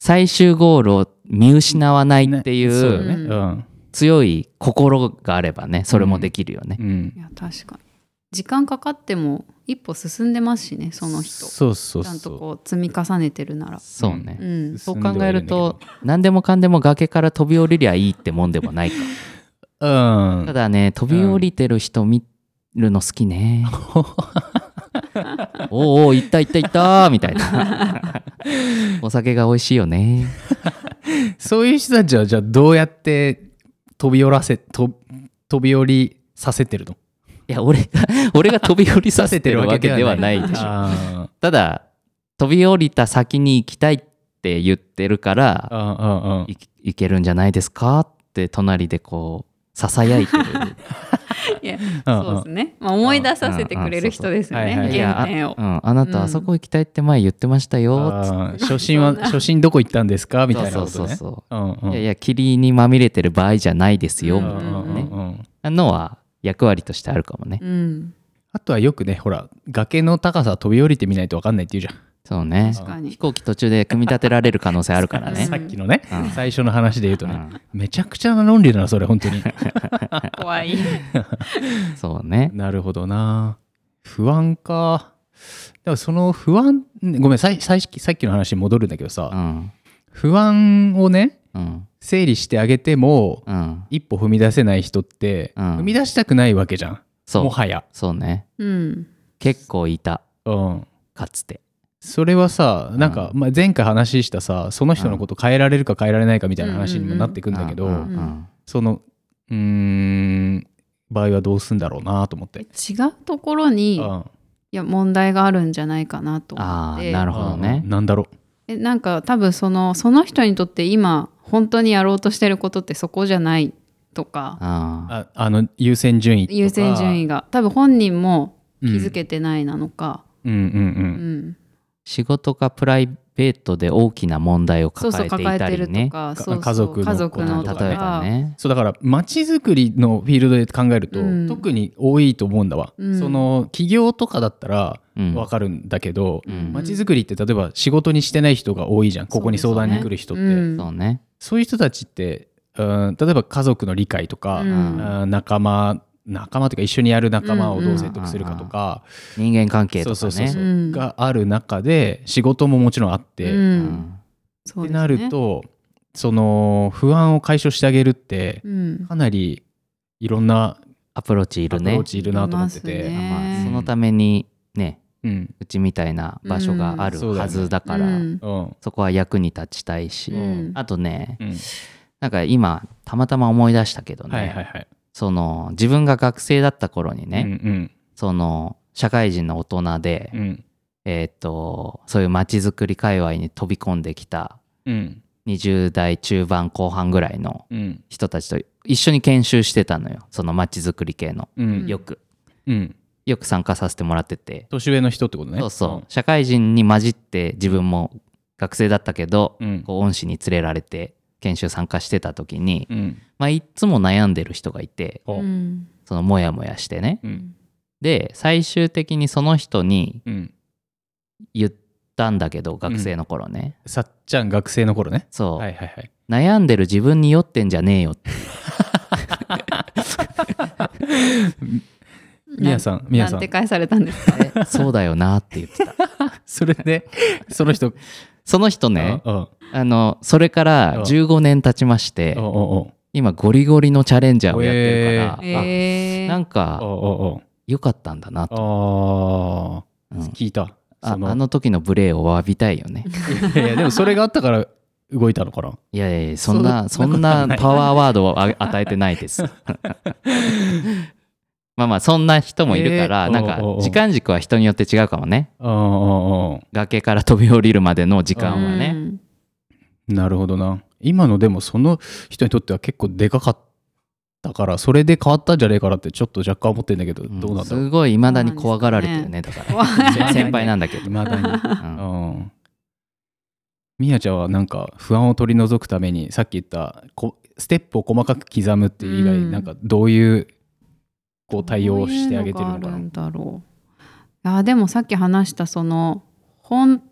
S2: 最終ゴールを見失わないってい
S1: ねそうだね。
S2: う
S1: うん。
S2: 強い心があればねそれもできるよね、
S1: うん。
S3: いや確かに。時間かかっても一歩進んでますしねその人。
S1: そうそう
S3: ちゃん
S1: そう。
S3: とこう積み重ねてるなら。
S2: そうね、
S3: うん。
S2: そう考えると何でもかんでも崖から飛び降りりゃいいってもんでもないか。
S1: うん。
S2: た。だね飛び降りてる人見るの好きね、おうおう行った行った行ったみたいな。お酒が美味しいよね。
S1: そういう人たちはじゃあどうやって飛び降らせと飛び降りさせてるの？
S2: いや俺が 俺が飛び降りさせてるわけではないでしょ。
S1: あ
S2: ただ飛び降りた先に行きたいって言ってるから
S1: ーうんうんうん。
S2: いいけるんじゃないですか？って隣でこうささやいてる。
S3: いやそうですね、まあ、思い出させてくれる人ですよね
S2: いや
S3: 原点を。
S2: あ,、うん、あなたあそこ行きたいって前言ってましたよ。
S1: 初心は初心どこ行ったんですか？みたいな
S2: そう
S1: ことね。
S2: そうそう
S1: うんうん。
S2: いやいや霧にまみれてる場合じゃないですよ。
S3: うん
S2: みたいなね
S1: うんうん。うん
S2: あのは役割としてあるかもね。
S3: うん。
S1: あとはよくねほら崖の高さ飛び降りてみないと分かんないって言うじゃん。
S2: そうね。
S3: 確かに。
S2: 飛行機途中で組み立てられる可能性あるからね。
S1: さっきのね、
S2: うん。
S1: 最初の話で言うとね、
S2: うん。
S1: めちゃくちゃな論理だなそれ本当に。
S3: 怖い。
S2: そうね。
S1: なるほどな。不安か。でもその不安ごめんさいさいさっきの話に戻るんだけどさ、
S2: うん。
S1: 不安をね
S2: うん
S1: 整理してあげても
S2: うん。
S1: 一歩踏み出せない人って、
S2: うん。
S1: 踏み出したくないわけじゃん。
S2: そう。
S1: もはや、
S2: そうね。
S3: うん。
S2: 結構いた。
S1: うん、
S2: かつて。
S1: それはさなんか、まあ、前回話したさその人のこと変えられるか変えられないかみたいな話にもなってくんだけど、
S2: うん。うん。
S1: そのうーん場合はどうすんだろうなと思って。
S3: 違うところにい
S1: うん。
S3: や問題があるんじゃないかなと思って。
S2: ああなるほどね。
S1: うん。なんだろ
S3: えなんか多分そのその人にとって今本当にやろうとしてることってそこじゃないとか。
S2: あ
S1: うああの優先順位とか。
S3: 優先順位が。多分本人も
S1: うん
S3: 気づけてないなのか、
S1: うんうんう
S3: うん。ん
S2: 仕事かプライベートで大きな問題を
S3: そうそう
S2: 抱えていたりね
S3: とか。
S1: か
S3: そうそう。
S1: 家族の
S2: 例えばね。
S1: そうだから街づくりのフィールドで考えると、
S3: うん。
S1: 特に多いと思うんだわ、
S3: うん。
S1: その企業とかだったら
S2: うん。
S1: 分かるんだけど、
S2: うん。
S1: 街づくりって例えば仕事にしてない人が多いじゃん。ここに相談に来る人って。そう,、
S3: うん
S2: そうね
S1: いう人たちってうん例えば家族の理解とか、
S3: うん。
S1: うん仲間仲間というか一緒にやる仲間をどう説得するかとか、
S2: 人間関係とかね。
S1: がある中で仕事ももちろんあって、
S3: う
S1: っ
S3: ん。そうですね
S1: てなるとその不安を解消してあげるって
S3: うん。
S1: かなりいろんな
S2: アプローチい
S1: アプロ
S2: るね
S1: ーチいるなと思って
S3: い
S1: て、
S3: ね。
S2: まあ、そのためにね
S1: うん。
S2: うちみたいな場所がある
S1: うん
S2: はずだから、
S3: うん。
S1: うん。
S2: そこは役に立ちたいし、
S3: うん。
S2: あとね
S1: うん。
S2: なんか今たまたま思い出したけどね、
S1: はいはいはい、
S2: その自分が学生だった頃に
S1: うん
S2: ね、その社会人の大人で、えーっとそういう街づくり界隈に飛び込んできた
S1: うん。
S2: 20代中盤後半ぐらいの
S1: うん。
S2: 人たちと一緒に研修してたのよその街づくり系の。
S1: うん。
S2: よく。
S1: うん
S2: よく参加させてもらってて、
S1: 年上の人ってことね。
S2: そうそう。社会人に混じって自分も学生だったけど、
S1: うん。
S2: こう恩師に連れられて研修参加してた時に、
S1: うん。
S2: まあ、いっつも悩んでる人がいてそのモヤモヤしてね。
S1: うん。
S2: で最終的にその人に
S1: うん。
S2: 言ったんだけど学生の頃ね、
S1: さっちゃん学生の頃ね。
S2: そう、
S1: はいはいはい。
S2: 悩んでる自分に酔ってんじゃねえよって
S1: みやさんみやさん。
S3: なんて返されたんですか？
S2: えそうだよなって言ってた。
S1: それでその人。
S2: その人ねあのそれから15年経ちまして今ゴリゴリのチャレンジャーをやってるから、あ
S3: えー、
S2: なんか良かったんだなと、
S1: あ
S2: うん。
S1: あ聞いた。
S2: あ
S1: その。
S2: 時の無礼を詫びたいよね。
S1: いやいやでもそれがあったから動いたのかな？い
S2: やいやいやそんな
S1: そ
S2: そん
S1: んな
S2: パワーワードをあ与えてないです まあまあそんな人もいるから、
S1: えー
S2: なんか時間軸は人によって違うかもね。
S1: あああ
S2: 崖から飛び降りるまでの時間はね、
S3: うん。
S1: なるほどな。今のでもその人にとっては結構でかかったからそれで変わったんじゃねえかなってちょっと若干思ってんだけど、
S2: うん。
S1: どうなんだろう。
S2: すごい未だに怖がられてるね。だから先 先輩なんだけど、
S1: いまだに。
S2: うん。
S1: うんみやちゃんはなんか不安を取り除くためにさっき言ったこステップを細かく刻むっていう以外、
S3: うん。
S1: なんかどういうこう対応をしてあげてるのかな
S3: どういうだろう。あでもさっき話したその本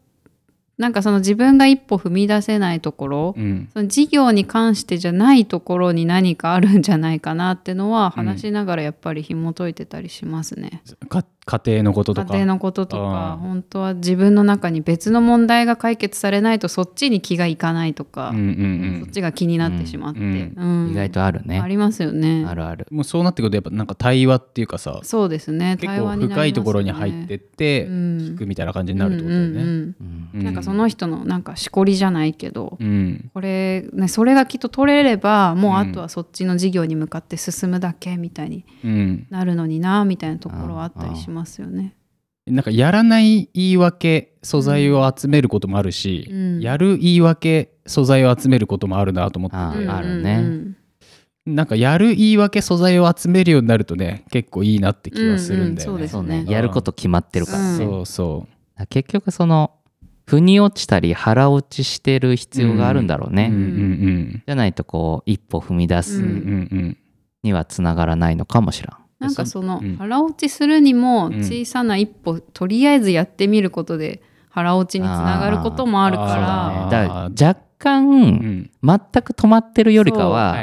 S3: なんかその自分が一歩踏み出せないところ、
S1: うん。
S3: その事業に関してじゃないところに何かあるんじゃないかなってのは話しながらやっぱり紐解いてたりしますね。
S1: か家庭のこととか。
S3: 家庭のことと
S1: あ
S3: か
S1: ー
S3: 本当は自分の中に別の問題が解決されないとそっちに気がいかないとか、
S1: うんうん
S3: そっちが気になってしまって、
S1: うん
S3: うん。
S2: 意外とあるね。
S3: ありますよね。
S2: あるある。
S1: うんもうそうなってくるとやっぱなんか対話っていうかさ。
S3: そうですね。
S1: 結構深いところに入ってって
S3: うん
S1: 聞くみたいな感じになるってことだよね。
S3: うん。うんうん
S2: うん。
S1: うん。
S3: なんかその人のなんかしこりじゃないけど、
S1: うん。
S3: これ、ね、それがきっと取れればもうあとはそっちの事業に向かって進むだけみたいに
S1: うん、
S3: なるのになみたいなところはあったりしますよね。
S1: なんかやらない言い訳素材を集めることもあるし、
S3: うん。
S1: やる言い訳素材を集めることもあるなと思って。て
S2: ある
S3: うん。
S2: ね
S3: うん
S1: なんかやる言い訳素材を集めるようになるとね結構いいなって気がするんだよね。
S3: うんうん
S2: そうね
S3: ですね。
S2: やること決まってるからね、
S3: うん。
S1: そうそ
S2: 結局その腑に落ちたり腹落ちしてる必要があるんだろう
S1: う。
S2: ね、
S1: うんうん。
S2: じゃないとこう一歩踏み出すにはつながらないのかもしらん、
S3: なんかその
S1: うん。
S3: 腹落ちするにも
S1: うん。
S3: 小さな一歩とりあえずやってみることで腹落ちにつながることもあるから。
S2: ね。だから若干、全く止まってるよりかは、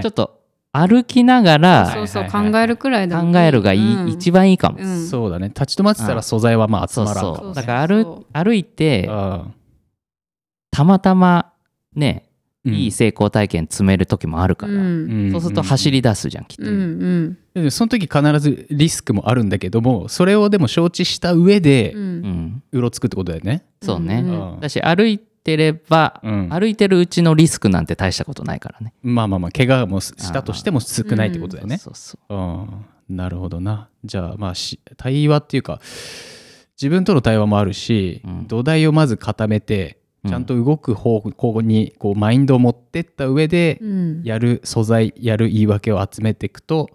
S2: ちょっと歩きながら
S3: 考えるくらいでもいい
S2: 考えるがいい、
S3: うん。
S2: 一番いいかも、
S3: うん。
S1: そうだね。立ち止まってたら素材はまあ集
S2: そう
S1: まらんか
S2: そう
S1: もね
S2: だから歩
S3: そう
S2: 歩いて
S1: あ
S2: たまたまね
S1: ー
S2: いい成功体験積める時もあるから、
S3: うん。
S1: ん。
S2: そうすると走り出すじゃんきっと、
S3: うん。うん。
S1: でその時必ずリスクもあるんだけどもそれをでも承知した上で
S3: う
S1: ろつくってことだよね。
S2: そうね、だし歩いてれば、
S1: うん。
S2: 歩いてるうちのリスクなんて大したことないからね。
S1: まあまあまあ怪我もしたとしても少ないってことだよね。
S2: そうそう
S1: うん。なるほどな。じゃあまあし対話っていうか自分との対話もあるし、
S2: うん。
S1: 土台をまず固めて
S2: うん
S1: ちゃんと動く方向にこうマインドを持ってった上で
S3: うん。
S1: やる素材やる言い訳を集めていくと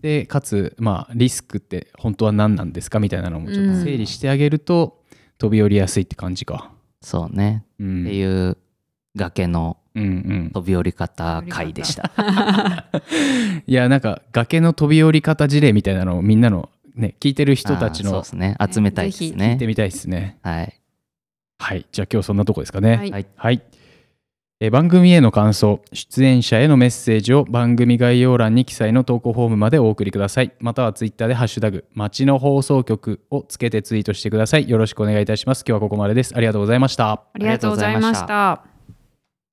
S1: でかつまあリスクって本当は何なんですかみたいなのもちょっと整理してあげると、飛び降りやすいって感じか。
S2: そうね、
S1: うん、
S2: っていう崖の
S1: うんうん、
S2: 飛び降り方回でした。
S1: いやなんか崖の飛び降り方事例みたいなのをみんなのね聞いてる人たちの
S2: あーそうですね。集めたいです
S1: 聞い
S2: ね
S1: てみたいですね。
S2: はい
S1: はい。じゃあ今日そんなとこですかね。
S3: はい。
S2: はい。
S1: はい。えー番組への感想出演者へのメッセージを番組概要欄に記載の投稿フォームまでお送りください。またはツイッターで「ハッシュタグ町の放送局」をつけてツイートしてください。よろしくお願いいたします。今日はここまでです。ありがとうございました。
S3: ありがとうございました。